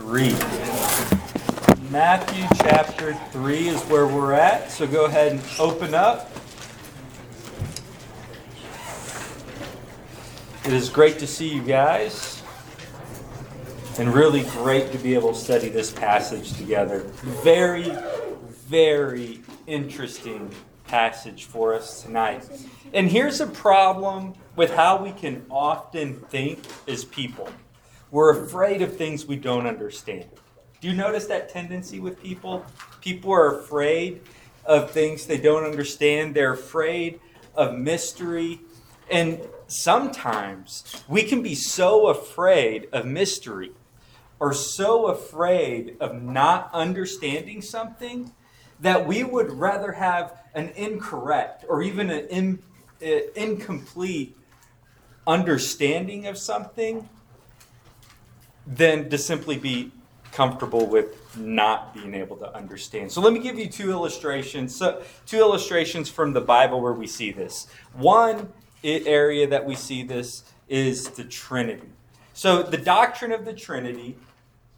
3. Matthew chapter 3 is where we're at, so go ahead and open up. It is great to see you guys, and really great to be able to study this passage together. Very, very interesting passage for us tonight. And here's a problem with how we can often think as people we're afraid of things we don't understand. Do you notice that tendency with people? People are afraid of things they don't understand, they're afraid of mystery. And sometimes we can be so afraid of mystery or so afraid of not understanding something that we would rather have an incorrect or even an in, uh, incomplete understanding of something than to simply be comfortable with not being able to understand. So let me give you two illustrations, so, two illustrations from the Bible where we see this. One area that we see this is the Trinity. So the doctrine of the Trinity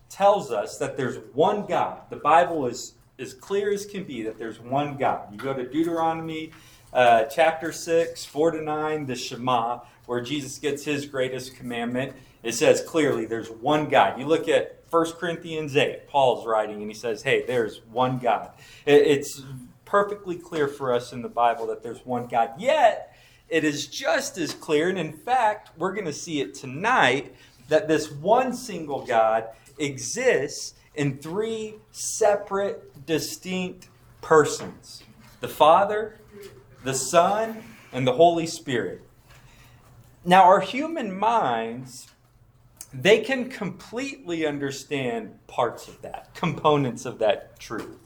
tells us that there's one God. The Bible is as clear as can be that there's one God. You go to Deuteronomy uh, chapter 6, 4 to 9, the Shema, where Jesus gets his greatest commandment. It says clearly there's one God. You look at 1 Corinthians 8, Paul's writing, and he says, hey, there's one God. It's perfectly clear for us in the Bible that there's one God. Yet, it is just as clear, and in fact, we're going to see it tonight, that this one single God exists in three separate, distinct persons the Father, the Son, and the Holy Spirit. Now, our human minds, they can completely understand parts of that, components of that truth.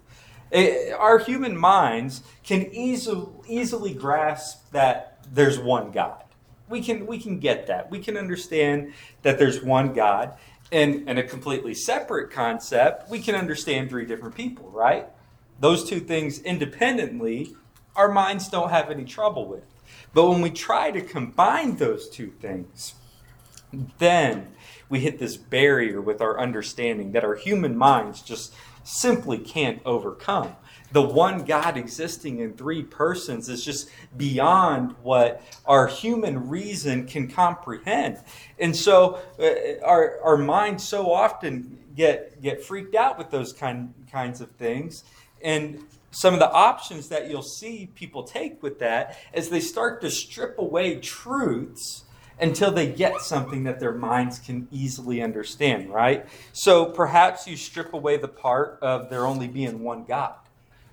It, our human minds can easily, easily grasp that there's one God. We can, we can get that. We can understand that there's one God. And, and a completely separate concept, we can understand three different people, right? Those two things independently, our minds don't have any trouble with. But when we try to combine those two things, then we hit this barrier with our understanding that our human minds just simply can't overcome. The one God existing in three persons is just beyond what our human reason can comprehend. And so uh, our, our minds so often get, get freaked out with those kind, kinds of things. And some of the options that you'll see people take with that is they start to strip away truths until they get something that their minds can easily understand, right? So perhaps you strip away the part of there only being one God.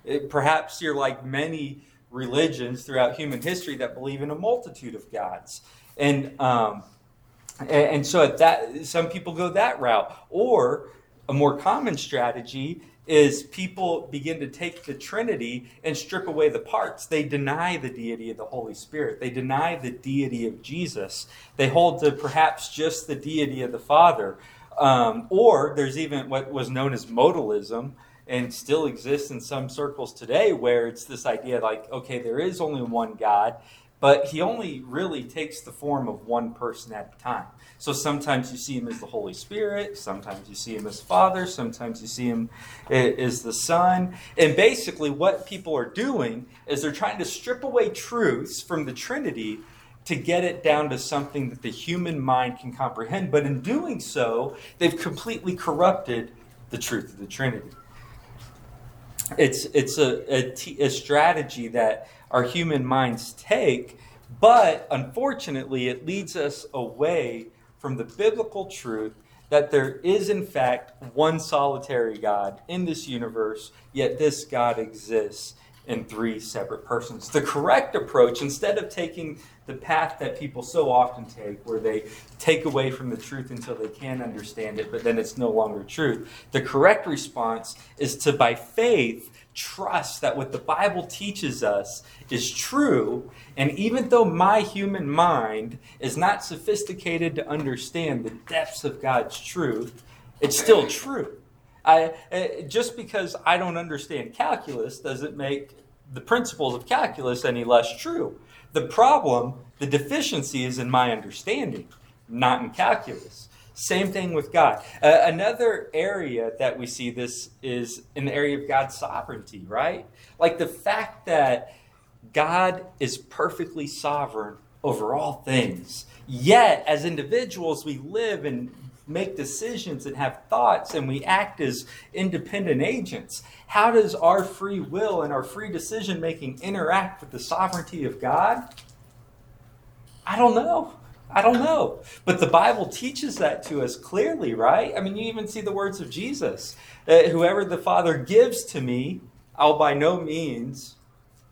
It, perhaps you're like many religions throughout human history that believe in a multitude of gods. And, um, and, and so that some people go that route. Or a more common strategy is people begin to take the Trinity and strip away the parts. They deny the deity of the Holy Spirit. They deny the deity of Jesus. They hold to perhaps just the deity of the Father. Um, or there's even what was known as modalism and still exists in some circles today, where it's this idea like, okay, there is only one God, but he only really takes the form of one person at a time. So sometimes you see him as the Holy Spirit, sometimes you see him as Father, sometimes you see him as the Son. And basically, what people are doing is they're trying to strip away truths from the Trinity to get it down to something that the human mind can comprehend. But in doing so, they've completely corrupted the truth of the Trinity. It's, it's a, a, t- a strategy that our human minds take, but unfortunately, it leads us away from the biblical truth that there is, in fact, one solitary God in this universe, yet this God exists in three separate persons. The correct approach, instead of taking the path that people so often take, where they take away from the truth until they can understand it, but then it's no longer truth, the correct response is to, by faith, trust that what the Bible teaches us is true. And even though my human mind is not sophisticated to understand the depths of God's truth, it's still true. I, eh, just because I don't understand calculus doesn't make the principles of calculus any less true. The problem, the deficiency is in my understanding, not in calculus. Same thing with God. Uh, another area that we see this is in the area of God's sovereignty, right? Like the fact that God is perfectly sovereign over all things. Yet, as individuals, we live and make decisions and have thoughts and we act as independent agents. How does our free will and our free decision making interact with the sovereignty of God? I don't know. I don't know. But the Bible teaches that to us clearly, right? I mean, you even see the words of Jesus uh, Whoever the Father gives to me, I'll by no means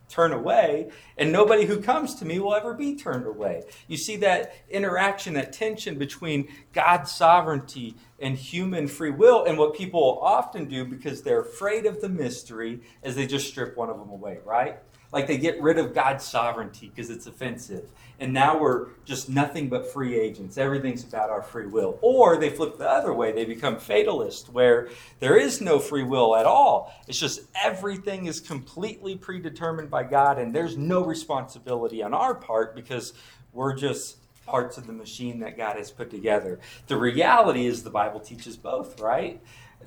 turn away, and nobody who comes to me will ever be turned away. You see that interaction, that tension between God's sovereignty and human free will, and what people often do because they're afraid of the mystery is they just strip one of them away, right? Like they get rid of God's sovereignty because it's offensive. And now we're just nothing but free agents. Everything's about our free will. Or they flip the other way. They become fatalist, where there is no free will at all. It's just everything is completely predetermined by God, and there's no responsibility on our part because we're just parts of the machine that God has put together. The reality is the Bible teaches both, right?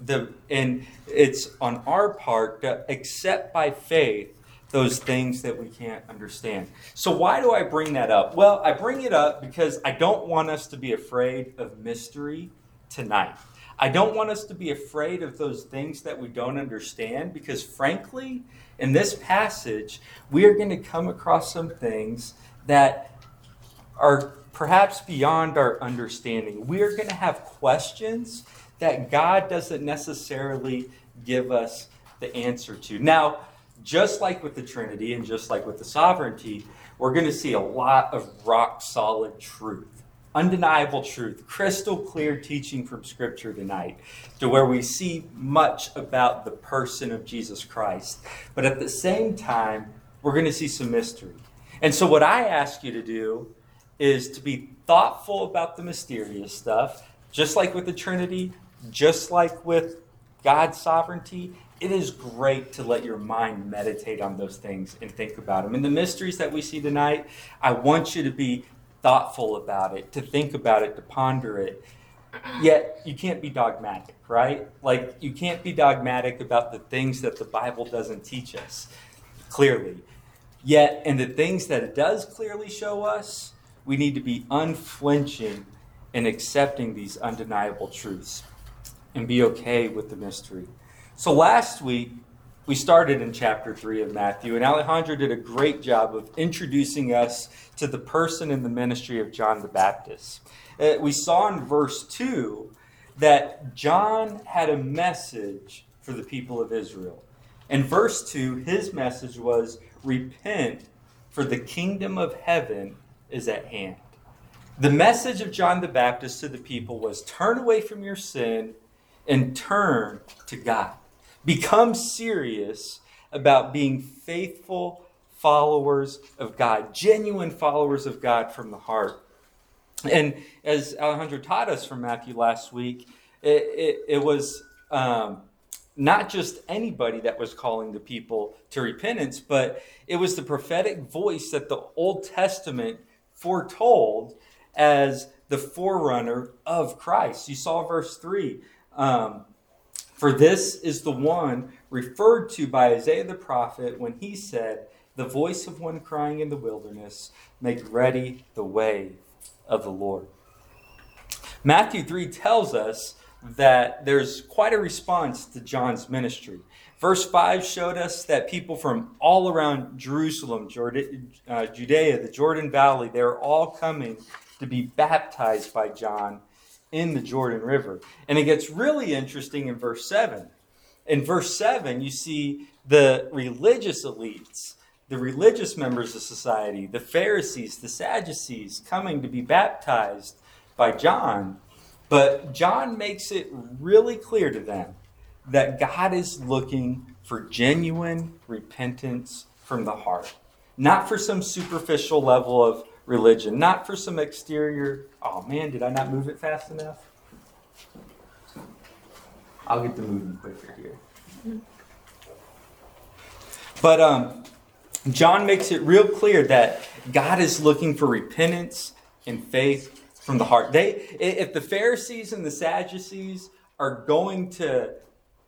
The, and it's on our part to accept by faith those things that we can't understand. So, why do I bring that up? Well, I bring it up because I don't want us to be afraid of mystery tonight. I don't want us to be afraid of those things that we don't understand because, frankly, in this passage, we are going to come across some things that are perhaps beyond our understanding. We are going to have questions that God doesn't necessarily give us the answer to. Now, just like with the Trinity and just like with the sovereignty, we're going to see a lot of rock solid truth, undeniable truth, crystal clear teaching from Scripture tonight, to where we see much about the person of Jesus Christ. But at the same time, we're going to see some mystery. And so, what I ask you to do is to be thoughtful about the mysterious stuff, just like with the Trinity, just like with God's sovereignty, it is great to let your mind meditate on those things and think about them. And the mysteries that we see tonight, I want you to be thoughtful about it, to think about it, to ponder it. Yet you can't be dogmatic, right? Like you can't be dogmatic about the things that the Bible doesn't teach us clearly. Yet, in the things that it does clearly show us, we need to be unflinching in accepting these undeniable truths and be okay with the mystery. So last week, we started in chapter 3 of Matthew, and Alejandro did a great job of introducing us to the person and the ministry of John the Baptist. Uh, we saw in verse 2 that John had a message for the people of Israel. In verse 2, his message was repent, for the kingdom of heaven is at hand. The message of John the Baptist to the people was turn away from your sin and turn to God. Become serious about being faithful followers of God, genuine followers of God from the heart. And as Alejandro taught us from Matthew last week, it, it, it was um, not just anybody that was calling the people to repentance, but it was the prophetic voice that the Old Testament foretold as the forerunner of Christ. You saw verse 3. Um, for this is the one referred to by Isaiah the prophet when he said, The voice of one crying in the wilderness, make ready the way of the Lord. Matthew 3 tells us that there's quite a response to John's ministry. Verse 5 showed us that people from all around Jerusalem, uh, Judea, the Jordan Valley, they're all coming to be baptized by John in the Jordan River. And it gets really interesting in verse 7. In verse 7, you see the religious elites, the religious members of society, the Pharisees, the Sadducees coming to be baptized by John. But John makes it really clear to them that God is looking for genuine repentance from the heart, not for some superficial level of religion, not for some exterior, oh man, did I not move it fast enough? I'll get the moving quicker here. But um, John makes it real clear that God is looking for repentance and faith from the heart. They, if the Pharisees and the Sadducees are going to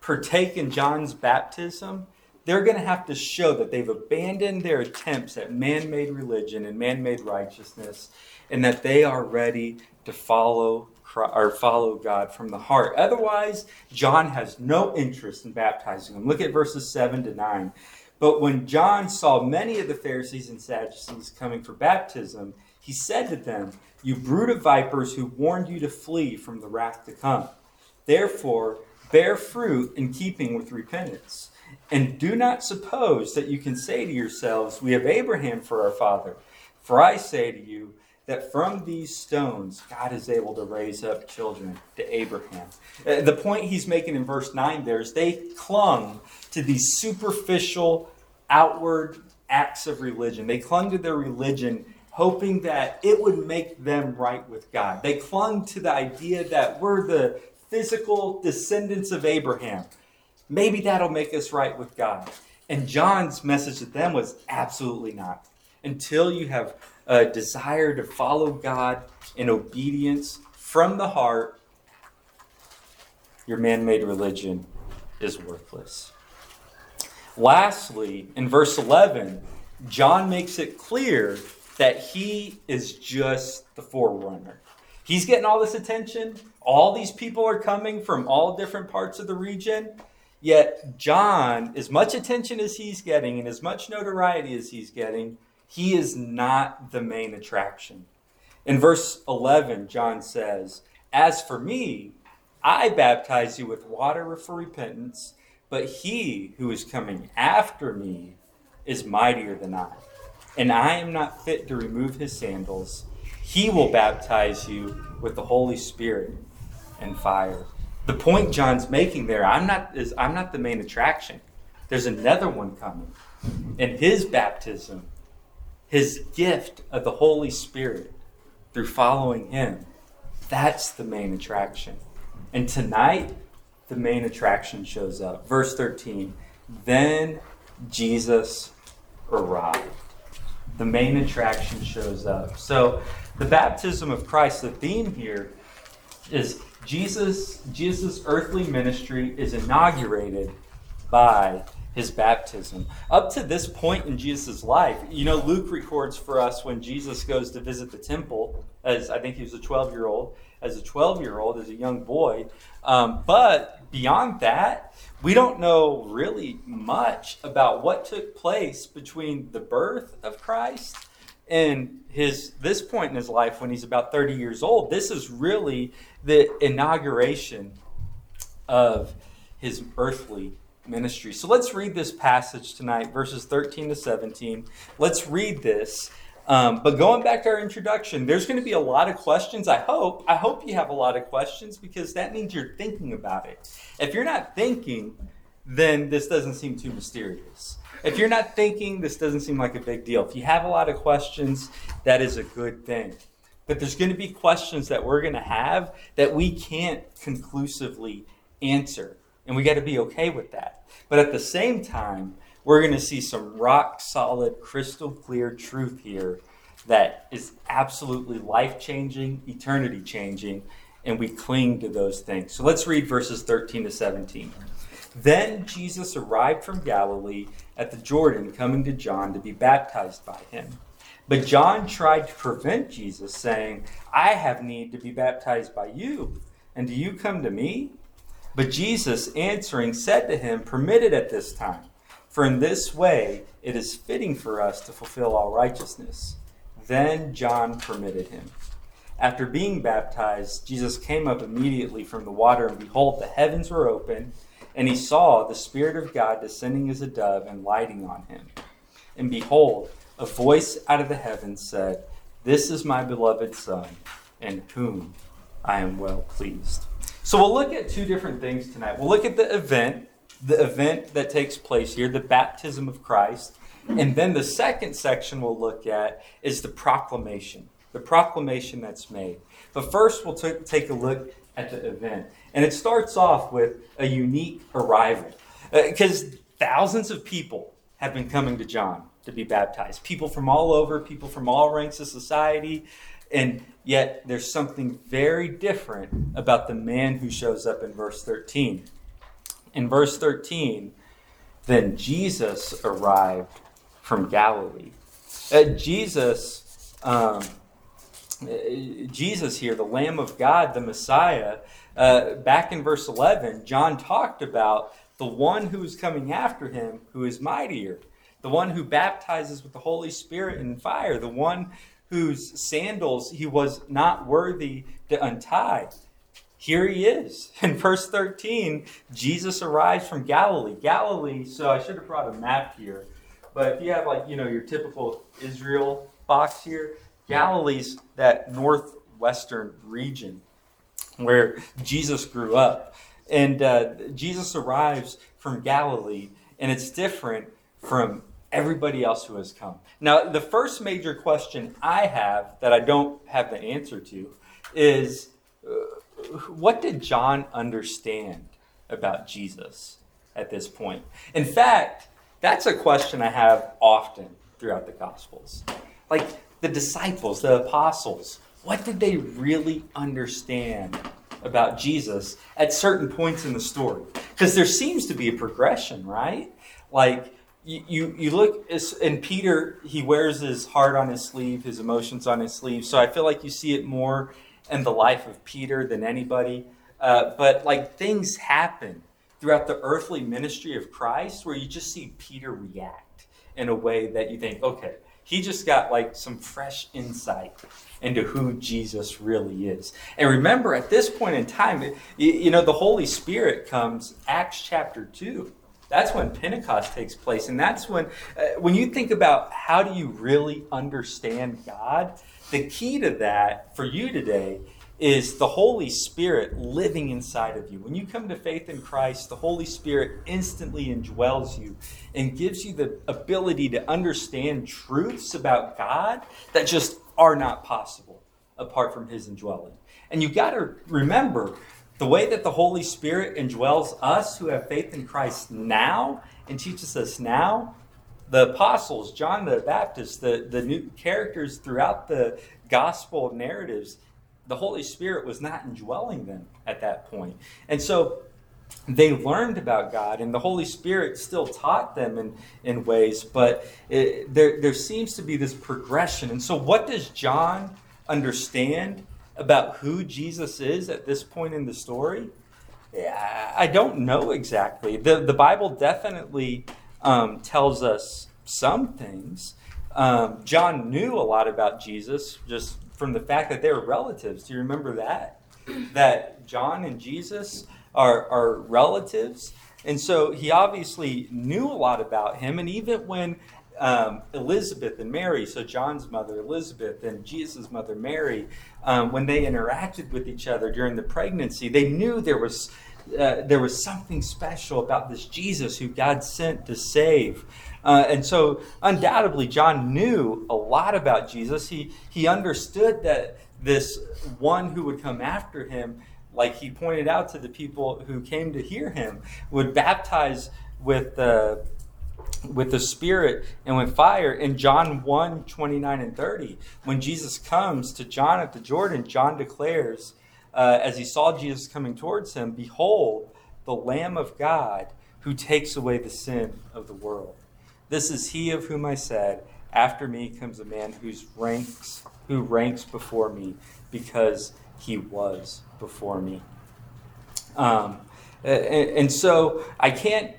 partake in John's baptism, they're going to have to show that they've abandoned their attempts at man made religion and man made righteousness, and that they are ready to follow or follow God from the heart. Otherwise, John has no interest in baptizing them. Look at verses 7 to 9. But when John saw many of the Pharisees and Sadducees coming for baptism, he said to them, You brood of vipers who warned you to flee from the wrath to come. Therefore, bear fruit in keeping with repentance. And do not suppose that you can say to yourselves, We have Abraham for our father. For I say to you, that from these stones God is able to raise up children to Abraham. Uh, the point he's making in verse 9 there is they clung to these superficial, outward acts of religion. They clung to their religion hoping that it would make them right with God. They clung to the idea that we're the physical descendants of Abraham. Maybe that'll make us right with God. And John's message to them was absolutely not. Until you have a desire to follow God in obedience from the heart, your man made religion is worthless. Lastly, in verse 11, John makes it clear that he is just the forerunner. He's getting all this attention. All these people are coming from all different parts of the region. Yet, John, as much attention as he's getting and as much notoriety as he's getting, he is not the main attraction. In verse 11, John says, As for me, I baptize you with water for repentance, but he who is coming after me is mightier than I, and I am not fit to remove his sandals. He will baptize you with the Holy Spirit and fire. The point John's making there, I'm not is I'm not the main attraction. There's another one coming. And his baptism his gift of the Holy Spirit through following him. That's the main attraction. And tonight, the main attraction shows up. Verse 13 Then Jesus arrived. The main attraction shows up. So, the baptism of Christ, the theme here is Jesus, Jesus' earthly ministry is inaugurated by his baptism. Up to this point in Jesus' life, you know, Luke records for us when Jesus goes to visit the temple, as I think he was a 12 year old, as a 12 year old, as a young boy. Um, but beyond that, we don't know really much about what took place between the birth of Christ and his this point in his life when he's about 30 years old. This is really the inauguration of his earthly ministry. So let's read this passage tonight, verses 13 to 17. Let's read this. Um, but going back to our introduction, there's going to be a lot of questions. I hope. I hope you have a lot of questions because that means you're thinking about it. If you're not thinking, then this doesn't seem too mysterious. If you're not thinking, this doesn't seem like a big deal. If you have a lot of questions, that is a good thing. But there's going to be questions that we're going to have that we can't conclusively answer. And we got to be okay with that. But at the same time, we're going to see some rock solid, crystal clear truth here that is absolutely life changing, eternity changing, and we cling to those things. So let's read verses 13 to 17. Then Jesus arrived from Galilee at the Jordan, coming to John to be baptized by him. But John tried to prevent Jesus, saying, I have need to be baptized by you, and do you come to me? But Jesus answering said to him, Permit it at this time, for in this way it is fitting for us to fulfill all righteousness. Then John permitted him. After being baptized, Jesus came up immediately from the water, and behold, the heavens were open, and he saw the Spirit of God descending as a dove and lighting on him. And behold, a voice out of the heavens said, This is my beloved Son, in whom I am well pleased. So we'll look at two different things tonight. We'll look at the event, the event that takes place here, the baptism of Christ. And then the second section we'll look at is the proclamation, the proclamation that's made. But first, we'll t- take a look at the event. And it starts off with a unique arrival. Because uh, thousands of people have been coming to John to be baptized. People from all over, people from all ranks of society, And yet, there's something very different about the man who shows up in verse 13. In verse 13, then Jesus arrived from Galilee. Uh, Jesus, um, Jesus here, the Lamb of God, the Messiah, uh, back in verse 11, John talked about the one who is coming after him who is mightier, the one who baptizes with the Holy Spirit and fire, the one whose sandals he was not worthy to untie. Here he is. In verse 13, Jesus arrives from Galilee. Galilee, so I should have brought a map here. But if you have like, you know, your typical Israel box here, Galilee's that northwestern region where Jesus grew up. And uh, Jesus arrives from Galilee, and it's different from everybody else who has come. Now, the first major question I have that I don't have the answer to is uh, what did John understand about Jesus at this point? In fact, that's a question I have often throughout the Gospels. Like the disciples, the apostles, what did they really understand about Jesus at certain points in the story? Because there seems to be a progression, right? Like you, you, look, and Peter, he wears his heart on his sleeve, his emotions on his sleeve. So I feel like you see it more in the life of Peter than anybody. Uh, but like things happen throughout the earthly ministry of Christ where you just see Peter react in a way that you think, okay, he just got like some fresh insight into who Jesus really is. And remember, at this point in time, you, know, the Holy Spirit comes, Acts chapter 2. That's when Pentecost takes place. And that's when, uh, when you think about how do you really understand God, the key to that for you today is the Holy Spirit living inside of you. When you come to faith in Christ, the Holy Spirit instantly indwells you and gives you the ability to understand truths about God that just are not possible apart from His indwelling. And you got to remember the way that the Holy Spirit indwells us who have faith in Christ now and teaches us now. The apostles, John the Baptist, the, the new characters throughout the gospel narratives, the Holy Spirit was not indwelling them at that point. And so they learned about God, and the Holy Spirit still taught them in, in ways, but it, there, there seems to be this progression. And so, what does John understand about who Jesus is at this point in the story? I don't know exactly. The, the Bible definitely um, tells us some things. Um, John knew a lot about Jesus just from the fact that they were relatives. Do you remember that? That John and Jesus are, are relatives. And so he obviously knew a lot about him. And even when um, Elizabeth and Mary, so John's mother Elizabeth and Jesus' mother Mary, um, when they interacted with each other during the pregnancy, they knew there was uh, there was something special about this Jesus who God sent to save. Uh, and so, undoubtedly, John knew a lot about Jesus. He, he understood that this one who would come after him, like he pointed out to the people who came to hear him, would baptize with the with the Spirit and with fire. In John 1 29 and 30, when Jesus comes to John at the Jordan, John declares, uh, as he saw Jesus coming towards him, Behold, the Lamb of God who takes away the sin of the world. This is he of whom I said, After me comes a man whose ranks who ranks before me, because he was before me. Um, and, and so I can't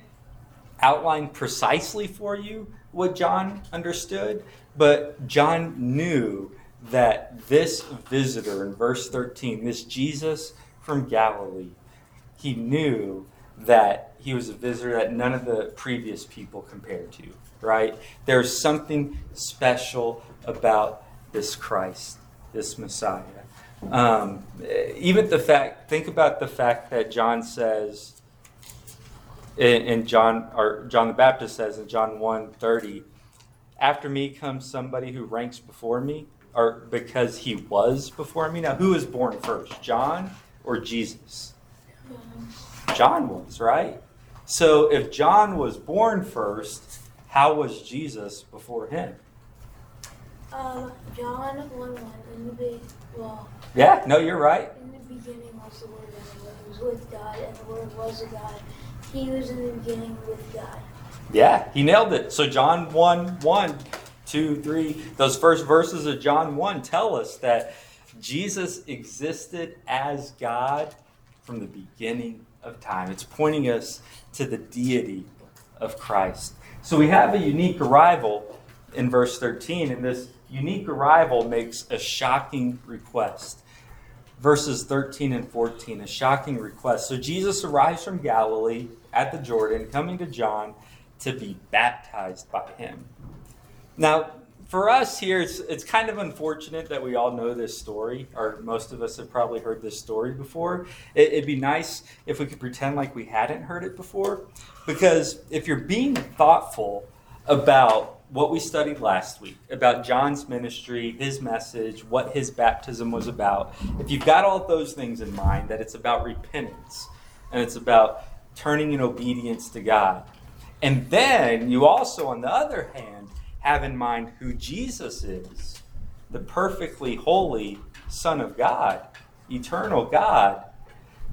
outline precisely for you what John understood, but John knew that this visitor in verse 13, this Jesus from Galilee, he knew that he was a visitor that none of the previous people compared to right? There's something special about this Christ, this Messiah. Um, even the fact, think about the fact that John says, in, in John, or John the Baptist says in John 1 30, after me comes somebody who ranks before me, or because he was before me. Now, who was born first, John or Jesus? John was, right? So if John was born first, how was Jesus before him? Um, John 1 1 in the well, Yeah, no, you're right. in the beginning was the Word, and the Word was with God, and the Word was a God. He was in the beginning with God. Yeah, he nailed it. So John 1 1, 2, 3, those first verses of John 1 tell us that Jesus existed as God from the beginning of time. It's pointing us to the deity of Christ. So we have a unique arrival in verse 13, and this unique arrival makes a shocking request. Verses 13 and 14, a shocking request. So Jesus arrives from Galilee at the Jordan, coming to John to be baptized by him. Now, for us here, it's, it's kind of unfortunate that we all know this story, or most of us have probably heard this story before. It, it'd be nice if we could pretend like we hadn't heard it before, because if you're being thoughtful about what we studied last week, about John's ministry, his message, what his baptism was about, if you've got all those things in mind, that it's about repentance and it's about turning in obedience to God. And then you also, on the other hand, have in mind who Jesus is the perfectly holy Son of God, eternal God,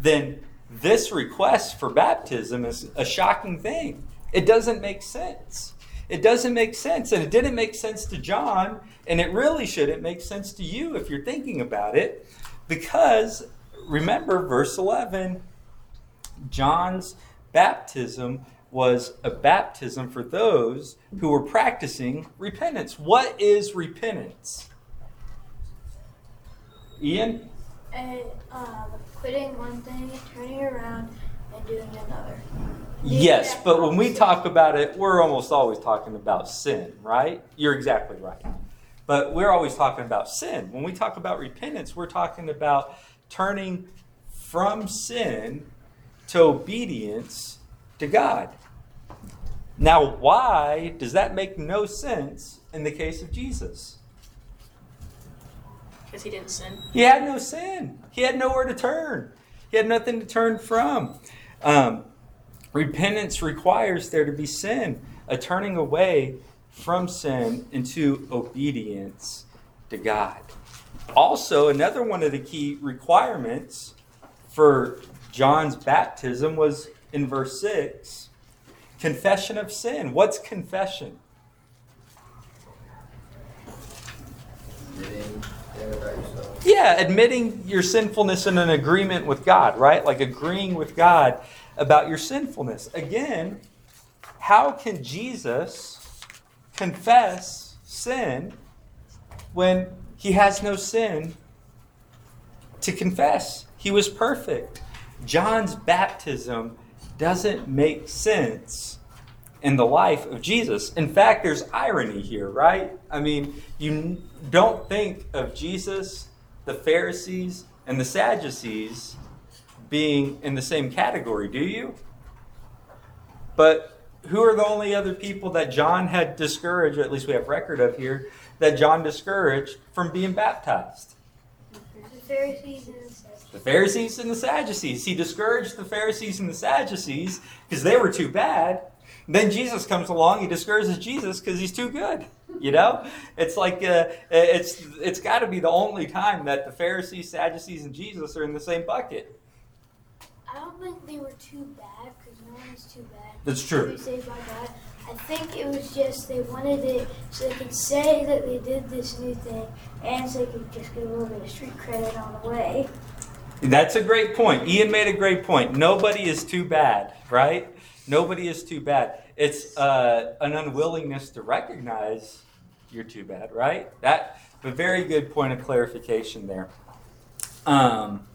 then this request for baptism is a shocking thing. It doesn't make sense. It doesn't make sense. And it didn't make sense to John, and it really shouldn't make sense to you if you're thinking about it, because remember, verse 11 John's baptism was a baptism for those who were practicing repentance. What is repentance? Ian? And um, quitting one thing, turning around, and doing another. Yes, but when we talk about it, we're almost always talking about sin, right? You're exactly right. But we're always talking about sin. When we talk about repentance, we're talking about turning from sin to obedience to God. Now, why does that make no sense in the case of Jesus? Because he didn't sin. He had no sin. He had nowhere to turn. He had nothing to turn from. Um, repentance requires there to be sin, a turning away from sin into obedience to God. Also, another one of the key requirements for John's baptism was in verse 6 confession of sin. What's confession? Yeah, admitting your sinfulness in an agreement with God, right? Like agreeing with God about your sinfulness. Again, how can Jesus confess sin when he has no sin to confess? He was perfect. John's baptism doesn't make sense in the life of Jesus. In fact, there's irony here, right? I mean, you don't think of Jesus, the Pharisees, and the Sadducees being in the same category, do you? But who are the only other people that John had discouraged, or at least we have record of here, that John discouraged from being baptized? The Pharisees and. The Pharisees and the Sadducees. He discouraged the Pharisees and the Sadducees because they were too bad. Then Jesus comes along. He discourages Jesus because he's too good. You know, it's like uh, it's it's got to be the only time that the Pharisees, Sadducees, and Jesus are in the same bucket. I don't think they were too bad because no one is too bad. That's true. saved by God. I think it was just they wanted it so they could say that they did this new thing and so they could just get a little bit of street credit on the way. That's a great point. Ian made a great point. Nobody is too bad, right? Nobody is too bad. It's uh, an unwillingness to recognize you're too bad, right? That a very good point of clarification there. Um,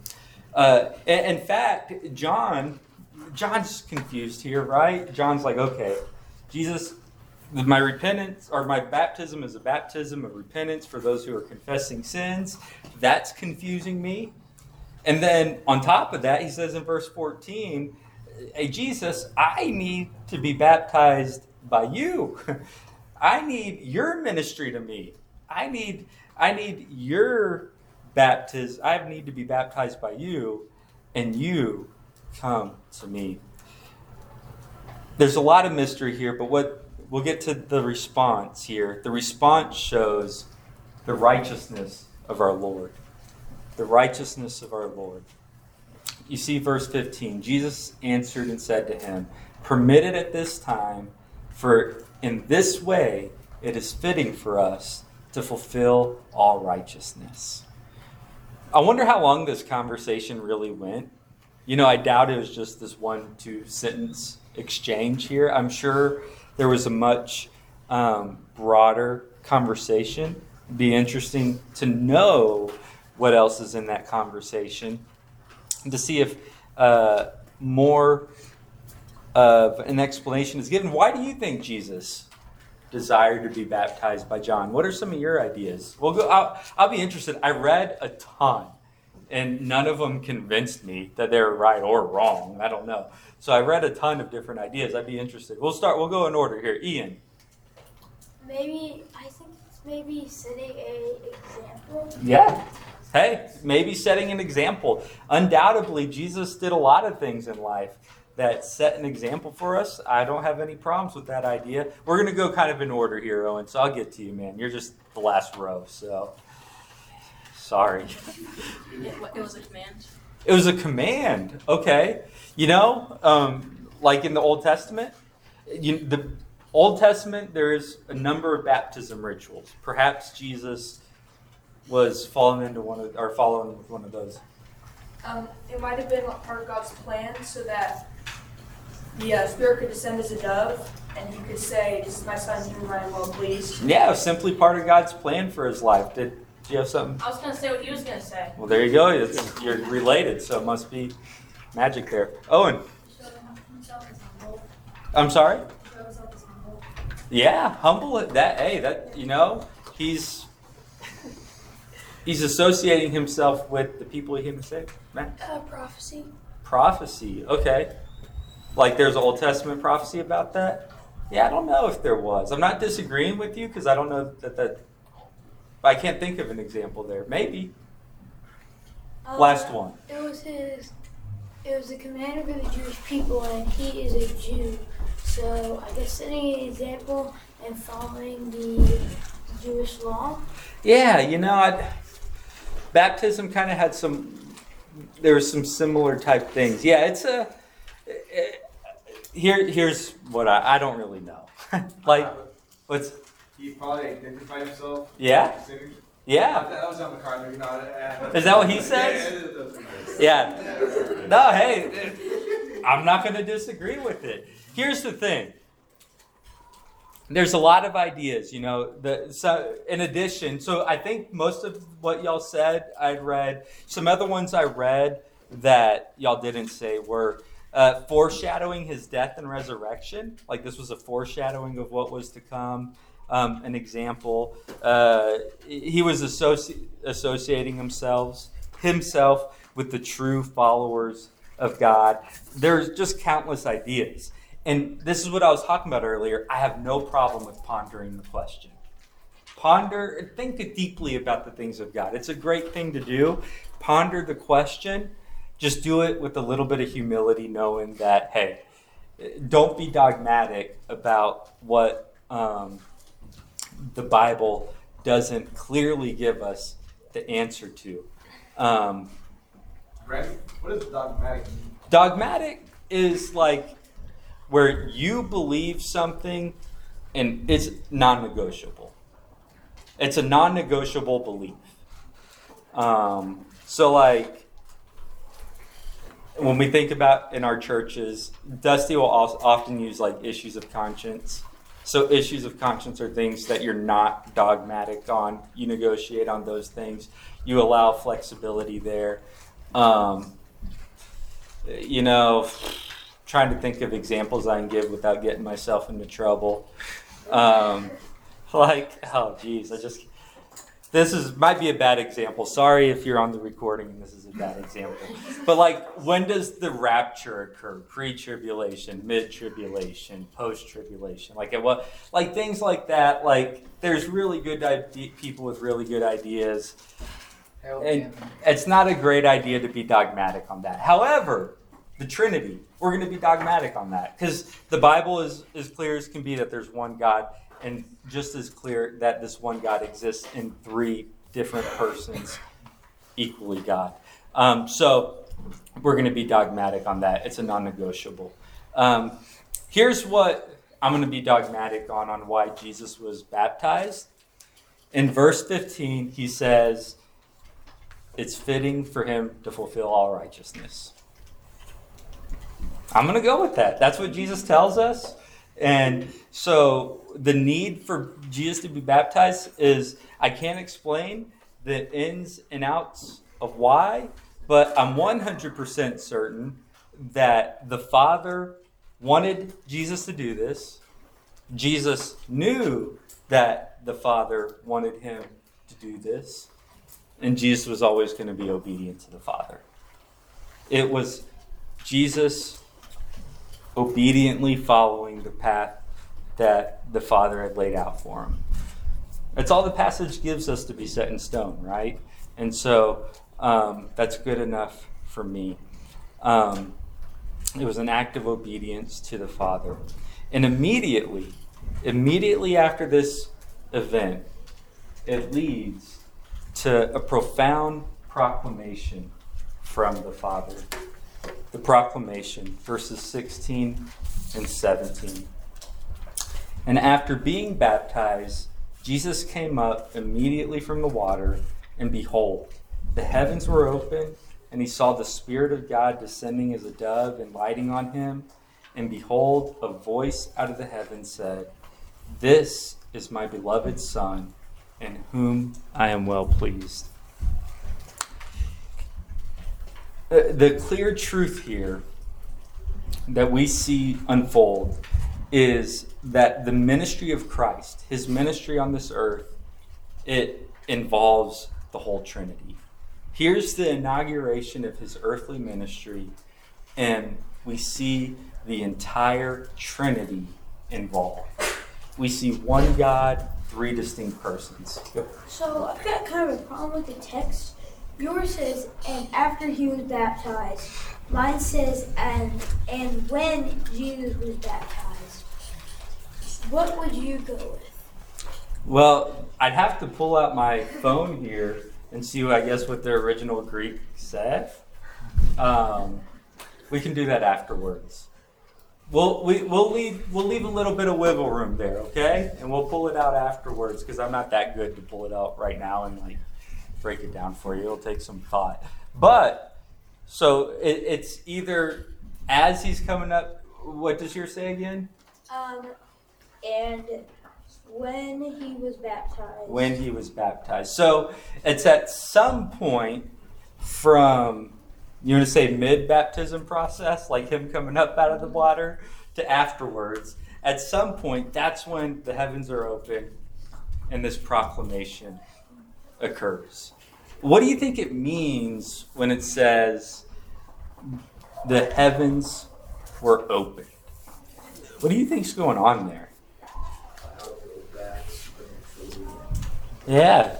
uh, in, in fact, John, John's confused here, right? John's like, okay, Jesus, my repentance or my baptism is a baptism of repentance for those who are confessing sins. That's confusing me. And then on top of that, he says in verse 14, Hey, Jesus, I need to be baptized by you. I need your ministry to me. I need I need your baptism. I need to be baptized by you, and you come to me. There's a lot of mystery here, but what we'll get to the response here. The response shows the righteousness of our Lord. The righteousness of our Lord. You see, verse 15 Jesus answered and said to him, Permitted at this time, for in this way it is fitting for us to fulfill all righteousness. I wonder how long this conversation really went. You know, I doubt it was just this one, two sentence exchange here. I'm sure there was a much um, broader conversation. It'd be interesting to know what else is in that conversation to see if uh, more of an explanation is given. Why do you think Jesus desired to be baptized by John? What are some of your ideas? Well, go, I'll, I'll be interested. I read a ton, and none of them convinced me that they're right or wrong. I don't know. So I read a ton of different ideas. I'd be interested. We'll start. We'll go in order here. Ian. Maybe I think it's maybe setting a example. Yeah. Hey, maybe setting an example. Undoubtedly, Jesus did a lot of things in life that set an example for us. I don't have any problems with that idea. We're going to go kind of in order here, Owen, so I'll get to you, man. You're just the last row, so sorry. It, it was a command. It was a command. Okay. You know, um, like in the Old Testament, you, the Old Testament, there is a number of baptism rituals. Perhaps Jesus was falling into one of, or following with one of those. Um, it might have been part of God's plan so that the uh, Spirit could descend as a dove and he could say, This is my son, in whom I am well pleased. Yeah, it was simply part of God's plan for his life. Did, do you have something? I was gonna say what he was gonna say. Well, there you go. It's, you're related, so it must be magic there. Owen, I'm sorry. Yeah, humble. That hey, that you know, he's he's associating himself with the people he came to save. Matt? Uh, prophecy. Prophecy. Okay. Like there's Old Testament prophecy about that. Yeah, I don't know if there was. I'm not disagreeing with you because I don't know that that. I can't think of an example there. Maybe. Uh, Last one. It was his. It was the commander of the Jewish people, and he is a Jew. So I guess setting an example and following the Jewish law. Yeah, you know, i baptism kind of had some. There were some similar type things. Yeah, it's a. here, here's what I, I don't really know. like, what's He probably identified himself. yeah, yeah. That was on the not. uh, Is that what he says? Yeah. Yeah. No, hey, I'm not going to disagree with it. Here's the thing. There's a lot of ideas, you know. The, so, in addition, so I think most of what y'all said, I'd read. Some other ones I read that y'all didn't say were uh, foreshadowing his death and resurrection. Like this was a foreshadowing of what was to come. Um, an example, uh, he was associ- associating himself himself with the true followers of God. There's just countless ideas. And this is what I was talking about earlier. I have no problem with pondering the question. Ponder, think deeply about the things of God. It's a great thing to do. Ponder the question. Just do it with a little bit of humility, knowing that, hey, don't be dogmatic about what um, the Bible doesn't clearly give us the answer to. Um, Randy, what is dogmatic mean? dogmatic is like where you believe something and it's non-negotiable. It's a non-negotiable belief. Um, so like when we think about in our churches dusty will often use like issues of conscience. So issues of conscience are things that you're not dogmatic on. You negotiate on those things. You allow flexibility there. Um, you know, trying to think of examples I can give without getting myself into trouble. Um, like, oh, geez, I just. This is might be a bad example. Sorry if you're on the recording and this is a bad example. But like, when does the rapture occur? Pre-tribulation, mid-tribulation, post-tribulation? Like, at what? Like things like that. Like, there's really good people with really good ideas. And it's not a great idea to be dogmatic on that. However, the Trinity, we're going to be dogmatic on that because the Bible is as clear as can be that there's one God and just as clear that this one God exists in three different persons, equally God. Um, so we're going to be dogmatic on that. It's a non negotiable. Um, here's what I'm going to be dogmatic on on why Jesus was baptized. In verse 15, he says, It's fitting for him to fulfill all righteousness. I'm going to go with that. That's what Jesus tells us. And so the need for Jesus to be baptized is, I can't explain the ins and outs of why, but I'm 100% certain that the Father wanted Jesus to do this. Jesus knew that the Father wanted him to do this. And Jesus was always going to be obedient to the Father. It was Jesus obediently following the path that the Father had laid out for him. That's all the passage gives us to be set in stone, right? And so um, that's good enough for me. Um, it was an act of obedience to the Father. And immediately, immediately after this event, it leads to a profound proclamation from the Father. The proclamation, verses 16 and 17. And after being baptized, Jesus came up immediately from the water, and behold, the heavens were open, and he saw the Spirit of God descending as a dove and lighting on him. And behold, a voice out of the heavens said, This is my beloved Son, in whom I am well pleased. Uh, Uh, the clear truth here that we see unfold is that the ministry of Christ, his ministry on this earth, it involves the whole Trinity. Here's the inauguration of his earthly ministry, and we see the entire Trinity involved. We see one God, three distinct persons. So I've got kind of a problem with the text. Yours says, and after he was baptized. Mine says, and and when Jesus was baptized. What would you go with? Well, I'd have to pull out my phone here and see, I guess, what the original Greek said. Um, we can do that afterwards. We'll, we, we'll, leave, we'll leave a little bit of wiggle room there, okay? And we'll pull it out afterwards because I'm not that good to pull it out right now and like break it down for you. It'll take some thought. But, so it, it's either as he's coming up, what does yours say again? Um, and when he was baptized. when he was baptized. So it's at some point from you want to say mid baptism process, like him coming up out of the water, to afterwards. At some point, that's when the heavens are open and this proclamation occurs. What do you think it means when it says the heavens were opened? What do you think's going on there? Yeah.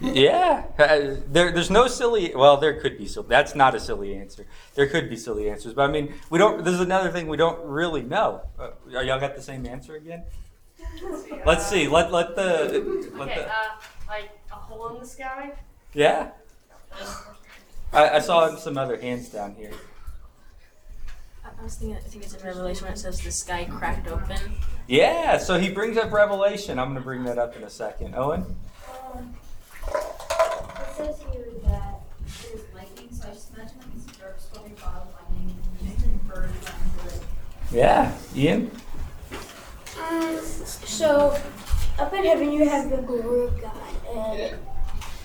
Yeah. Uh, There, there's no silly. Well, there could be silly. That's not a silly answer. There could be silly answers, but I mean, we don't. There's another thing we don't really know. Uh, are y'all got the same answer again? Let's see. Let let the. Let Okay, the uh, like a hole in the sky. yeah. I, I saw some other hands down here. I I was thinking, I think it's in Revelation when it says the sky cracked open. Yeah. So he brings up Revelation. I'm going to bring that up in a second. Owen. Um, it says here that there's lightning, so I just imagine like these dark stormy cloud lightning and birds flying through it. Yeah. Ian. So, up in heaven, you have the glory of God, and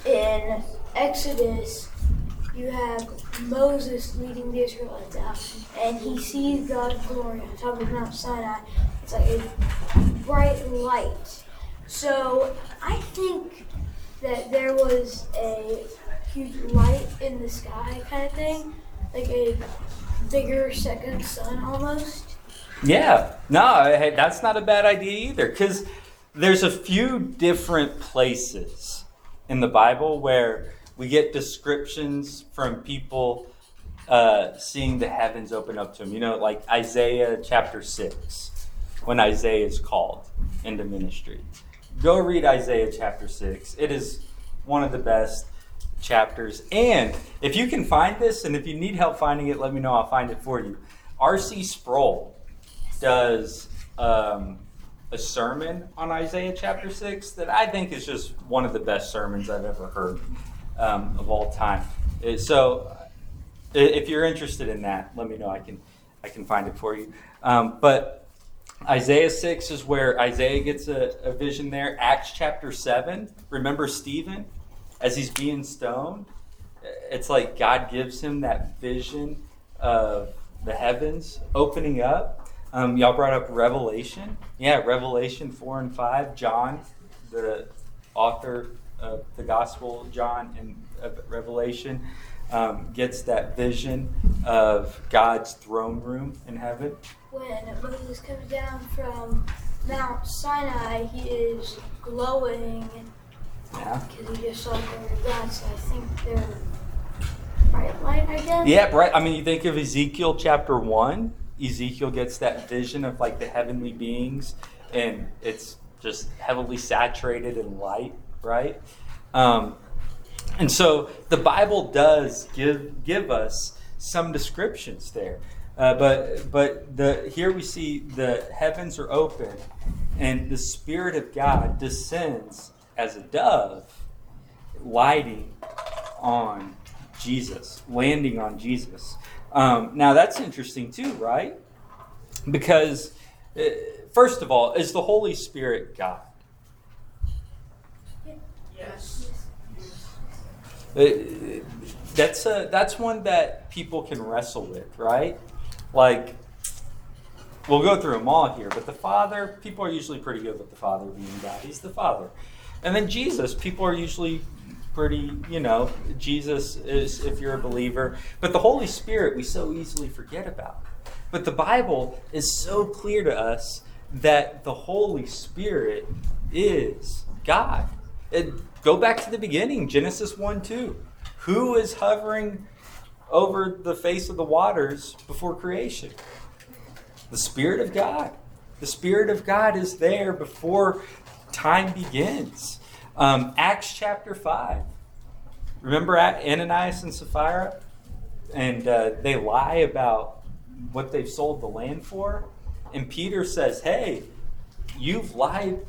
in Exodus, you have Moses leading the Israelites out, and he sees God's glory on top of Mount Sinai. It's like a bright light. So, I think that there was a huge light in the sky, kind of thing, like a bigger second sun almost. Yeah, no, hey, that's not a bad idea either. Because there's a few different places in the Bible where we get descriptions from people uh, seeing the heavens open up to them. You know, like Isaiah chapter 6. when Isaiah is called into ministry. Go read Isaiah chapter 6. It is one of the best chapters. And if you can find this, and if you need help finding it, let me know. I'll find it for you. R.C. Sproul does um, a sermon on Isaiah chapter 6 that I think is just one of the best sermons I've ever heard um, of all time. Uh, So if you're interested in that, let me know. I can, I can find it for you. Um, but Isaiah 6 is where Isaiah gets a, a vision there. Acts chapter 7, remember Stephen as he's being stoned? It's like God gives him that vision of the heavens opening up. Um, y'all brought up Revelation. Yeah, Revelation 4 and 5. John, the author of the Gospel, John and of Revelation, um, gets that vision of God's throne room in heaven. When Moses comes down from Mount Sinai, he is glowing Yeah. because he just saw the God. So I think they're bright light, I guess. Yeah, right. I mean, you think of Ezekiel chapter one. Ezekiel gets that vision of like the heavenly beings, and it's just heavily saturated in light, right? Um, and so the Bible does give give us some descriptions there, uh, but but the here we see the heavens are open, and the Spirit of God descends as a dove, lighting on Jesus, landing on Jesus. Um, now that's interesting too, right? Because uh, first of all, is the Holy Spirit God? Yes. Uh, that's a that's one that people can wrestle with, right? Like we'll go through them all here, but the Father, people are usually pretty good with the Father being God. He's the Father, and then Jesus, people are usually pretty, you know, Jesus is if you're a believer, but the Holy Spirit we so easily forget about. But the Bible is so clear to us that the Holy Spirit is God. It, go back to the beginning, Genesis 1 2. Who is hovering over the face of the waters before creation? The Spirit of God. The Spirit of God is there before time begins. Um, Acts chapter 5. Remember Ananias and Sapphira? And uh, they lie about what they've sold the land for. And Peter says, Hey, you've lied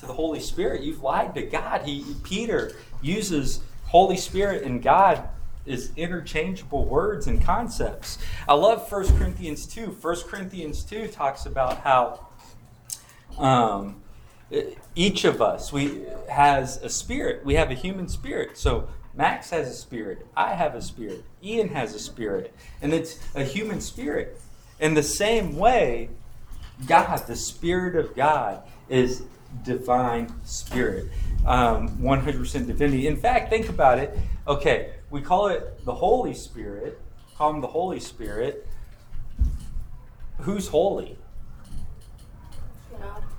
to the Holy Spirit. You've lied to God. He Peter uses Holy Spirit and God is interchangeable words and concepts. I love 1 Corinthians 2. 1 Corinthians 2 talks about how um, each of us we has a spirit. We have a human spirit. So Max has a spirit. I have a spirit. Ian has a spirit. And it's a human spirit. In the same way, God, the Spirit of God, is divine spirit. Um, 100% divinity. In fact, think about it. Okay, we call it the Holy Spirit, call him the Holy Spirit. Who's holy?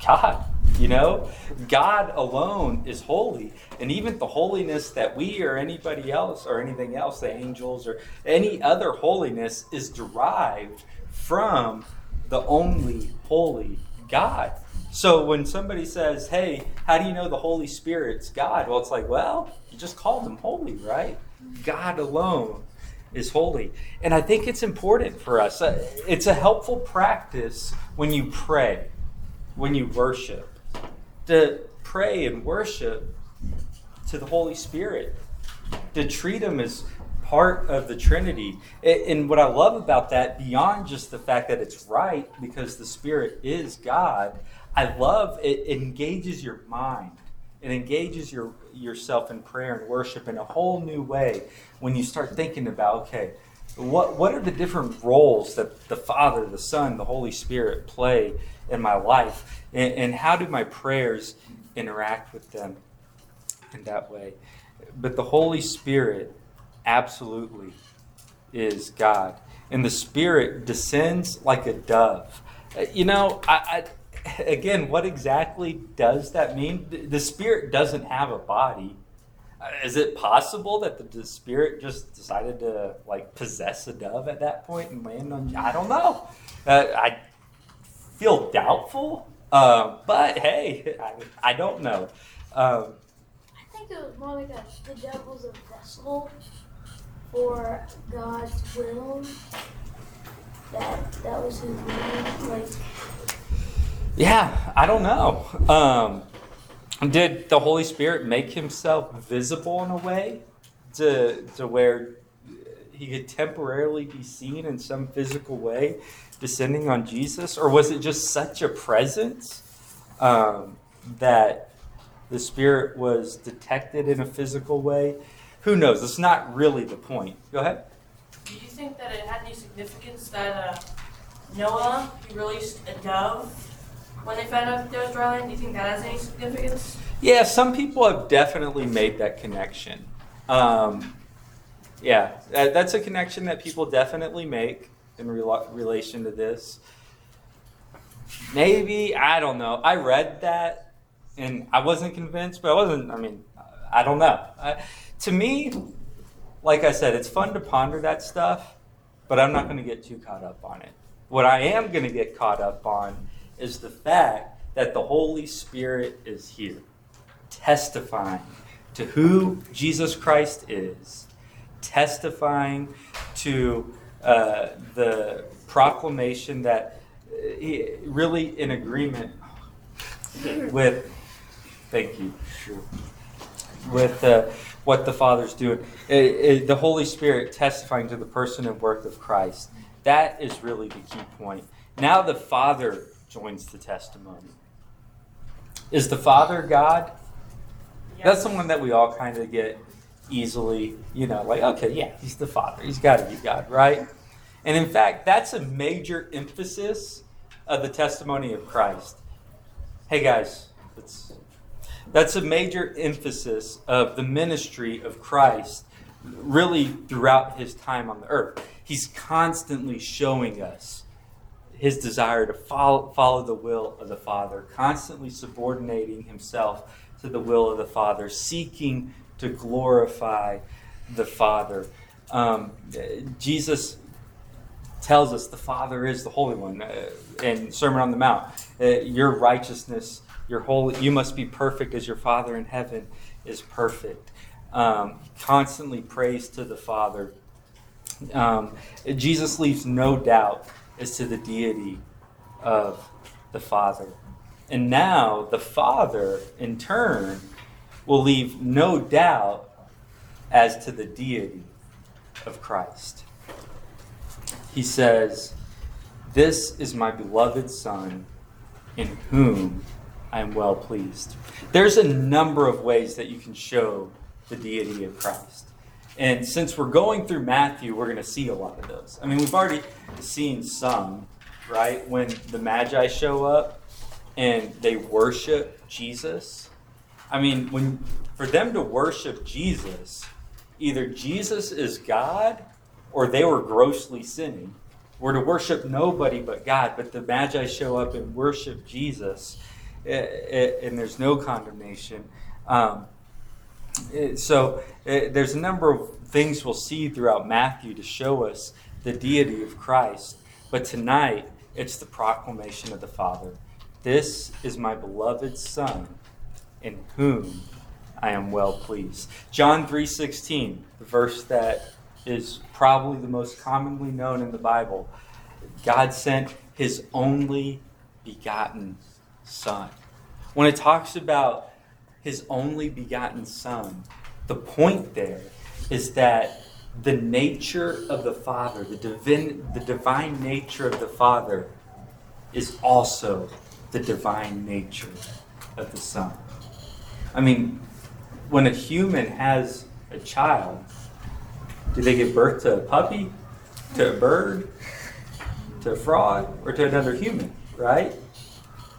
God. You know, God alone is holy. And even the holiness that we or anybody else or anything else, the angels or any other holiness, is derived from the only holy God. So when somebody says, hey, how do you know the Holy Spirit's God? Well, it's like, well, you just called him holy, right? God alone is holy. And I think it's important for us. Uh, It's a helpful practice when you pray, when you worship, to pray and worship to the Holy Spirit, to treat him as part of the Trinity. And what I love about that, beyond just the fact that it's right because the Spirit is God, I love it engages your mind. It engages your yourself in prayer and worship in a whole new way when you start thinking about okay, what what are the different roles that the Father, the Son, the Holy Spirit play in my life, and, and how do my prayers interact with them in that way? But the Holy Spirit absolutely is God, and the Spirit descends like a dove. Uh, You know, I, I again, what exactly does that mean? The- The Spirit doesn't have a body. Uh, Is it possible that the, the Spirit just decided to like possess a dove at that point and land on? I don't know. Uh, I feel doubtful. Uh, but hey, I, I don't know. Um, I think it was more like a, the devil's a vessel for God's will. That that was his will. Like yeah, I don't know. Um, did the Holy Spirit make himself visible in a way to, to where he could temporarily be seen in some physical way descending on Jesus? Or was it just such a presence um, that the Spirit was detected in a physical way? Who knows? It's not really the point. Go ahead. Do you think that it had any significance that uh, Noah he released a dove when they found out that there was land? Do you think that has any significance? Yeah, some people have definitely made that connection. Um, yeah, that- that's a connection that people definitely make in rela- relation to this. Maybe, I don't know. I read that and I wasn't convinced, but I wasn't, I mean, I don't know. I, to me, like I said, it's fun to ponder that stuff, but I'm not going to get too caught up on it. What I am going to get caught up on is the fact that the Holy Spirit is here, testifying to who Jesus Christ is, testifying to uh, the proclamation that uh, he, really in agreement with, thank you, sure, with uh, what the Father's doing. Uh, uh, the Holy Spirit testifying to the person and work of Christ. That is really the key point. Now the Father joins the testimony. Is the Father God? That's the one that we all kind of get easily, you know, like, okay, yeah, he's the Father. He's got to be God, right? And in fact, that's a major emphasis of the testimony of Christ. Hey, guys, let's, that's a major emphasis of the ministry of Christ really throughout his time on the earth. He's constantly showing us his desire to follow, follow the will of the Father, constantly subordinating himself to the will of the Father, seeking to glorify the Father. Um, Jesus tells us the Father is the Holy One uh, in Sermon on the Mount. Uh, your righteousness, your holy, you must be perfect as your Father in heaven is perfect. Um, constantly prays to the Father. Um, Jesus leaves no doubt as to the deity of the Father. And now the Father, in turn, will leave no doubt as to the deity of Christ. He says, This is my beloved Son, in whom I am well pleased. There's a number of ways that you can show the deity of Christ. And since we're going through Matthew, we're going to see a lot of those. I mean, we've already seen some, right? When the Magi show up and they worship Jesus. I mean, when for them to worship Jesus, either Jesus is God or they were grossly sinning. We're to worship nobody but God, but the Magi show up and worship Jesus, eh, eh, and there's no condemnation. Um, so eh, there's a number of things we'll see throughout Matthew to show us the deity of Christ. But tonight, it's the proclamation of the Father. This is my beloved Son, in whom I am well pleased. John 3:16, the verse that is probably the most commonly known in the Bible. God sent his only begotten Son. When it talks about his only begotten Son, the point there is that the nature of the Father, the divine, the divine nature of the Father, is also the divine nature of the Son. I mean, when a human has a child, do they give birth to a puppy, to a bird, to a frog, or to another human? Right?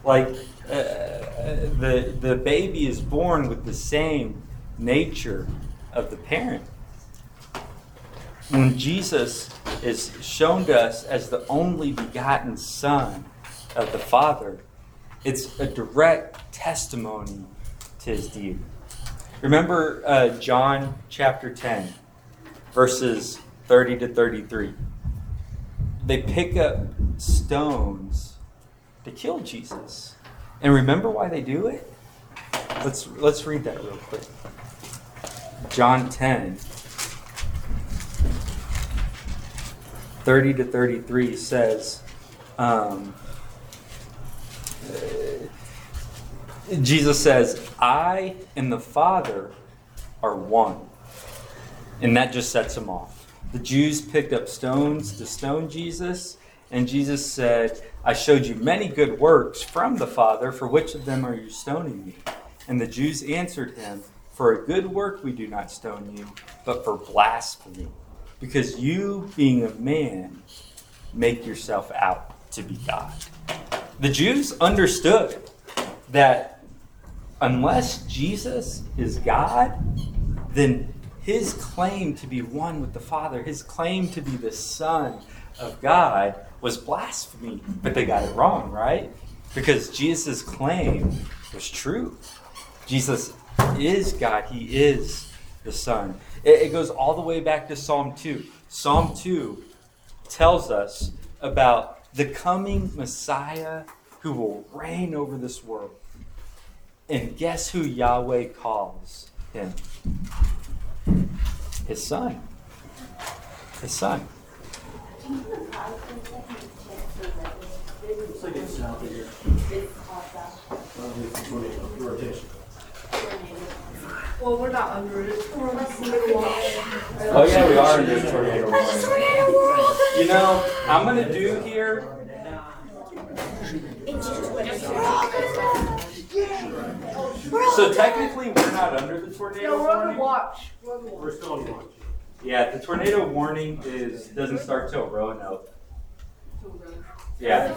Like uh, the the baby is born with the same nature of the parent. When Jesus is shown to us as the only begotten Son of the Father, it's a direct testimony to his deity. Remember uh, John chapter 10, verses 30 to 33. They pick up stones to kill Jesus. And remember why they do it? Let's let's read that real quick. John 10 30 to 33 says um, Jesus says, I and the Father are one. And that just sets him off. The Jews picked up stones to stone Jesus, and Jesus said, I showed you many good works from the Father. For which of them are you stoning me? And the Jews answered him, For a good work we do not stone you, but for blasphemy. Because you, being a man, make yourself out to be God. The Jews understood that unless Jesus is God, then his claim to be one with the Father, his claim to be the Son of God, was blasphemy. But they got it wrong, right? Because Jesus' claim was true. Jesus is God, he is the Son. It, it goes all the way back to Psalm 2. Psalm 2 tells us about the coming Messiah who will reign over this world. And guess who Yahweh calls him? His son. His son. Well, we're not under it. We're in the middle. Oh yeah, we are in this tornado warning. You know, I'm gonna do here. So technically, we're not under the tornado No, we're on warning. the watch. We're on the watch. We're still on watch. Yeah, the tornado warning is doesn't start till Roanoke. Yeah,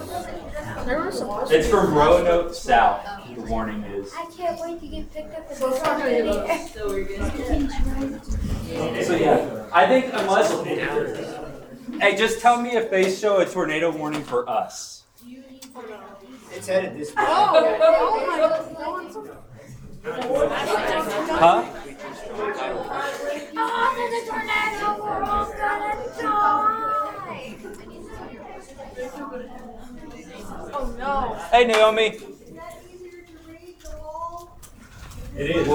There was supposed it's from Roanoke south. The warning is. I can't wait to get picked up So it's not gonna get us. So yeah, I think unless. Hey, just tell me if they show a tornado warning for us. It's headed this way. Oh, oh Huh? Oh, there's a tornado! We're all gonna die! Oh no. Hey, Naomi. It is.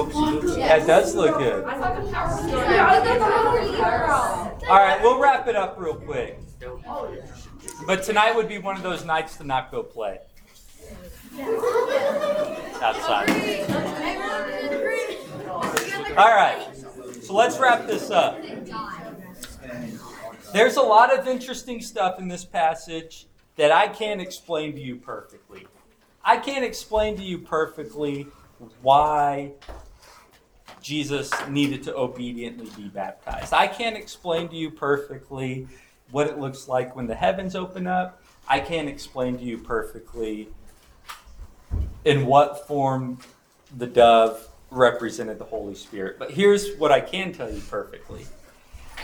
That does look good. I thought the power was going out. All right, we'll wrap it up real quick. But tonight would be one of those nights to not go play outside. All right, so let's wrap this up. There's a lot of interesting stuff in this passage that I can't explain to you perfectly. I can't explain to you perfectly why Jesus needed to obediently be baptized. I can't explain to you perfectly what it looks like when the heavens open up. I can't explain to you perfectly in what form the dove represented the Holy Spirit. But here's what I can tell you perfectly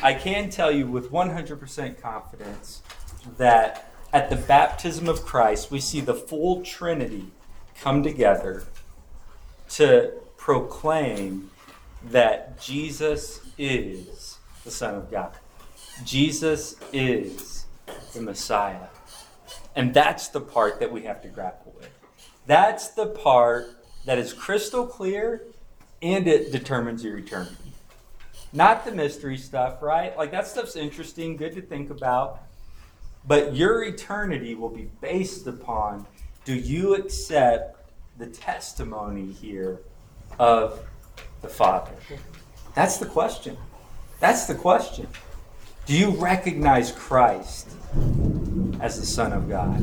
I can tell you with 100% confidence that at the baptism of Christ, we see the full Trinity come together to proclaim that Jesus is the Son of God. Jesus is the Messiah. And that's the part that we have to grapple with. That's the part that is crystal clear and it determines your eternity. Not the mystery stuff, right? Like that stuff's interesting, good to think about. But your eternity will be based upon do you accept the testimony here of the Father? That's the question. That's the question. Do you recognize Christ as the Son of God?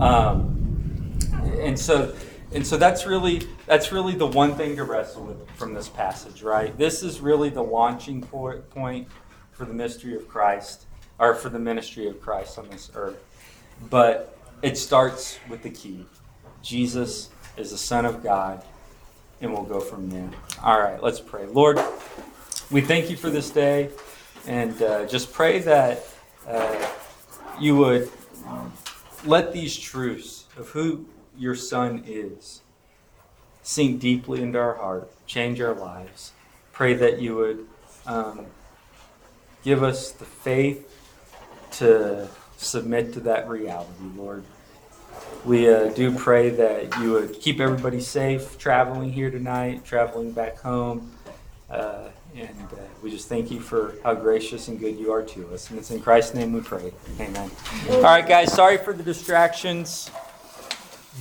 Um, and so, and so that's really that's really the one thing to wrestle with from this passage, right? This is really the launching point for the mystery of Christ, or for the ministry of Christ on this earth. But it starts with the key: Jesus is the Son of God, and we'll go from there. All right, let's pray. Lord, we thank you for this day, and uh, just pray that uh, you would let these truths of who your Son is sink deeply into our heart, change our lives. Pray that you would um, give us the faith to submit to that reality, Lord. We uh, do pray that you would keep everybody safe traveling here tonight, traveling back home. Uh, and uh, we just thank you for how gracious and good you are to us. And it's in Christ's name we pray. Amen. All right, guys, sorry for the distractions.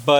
But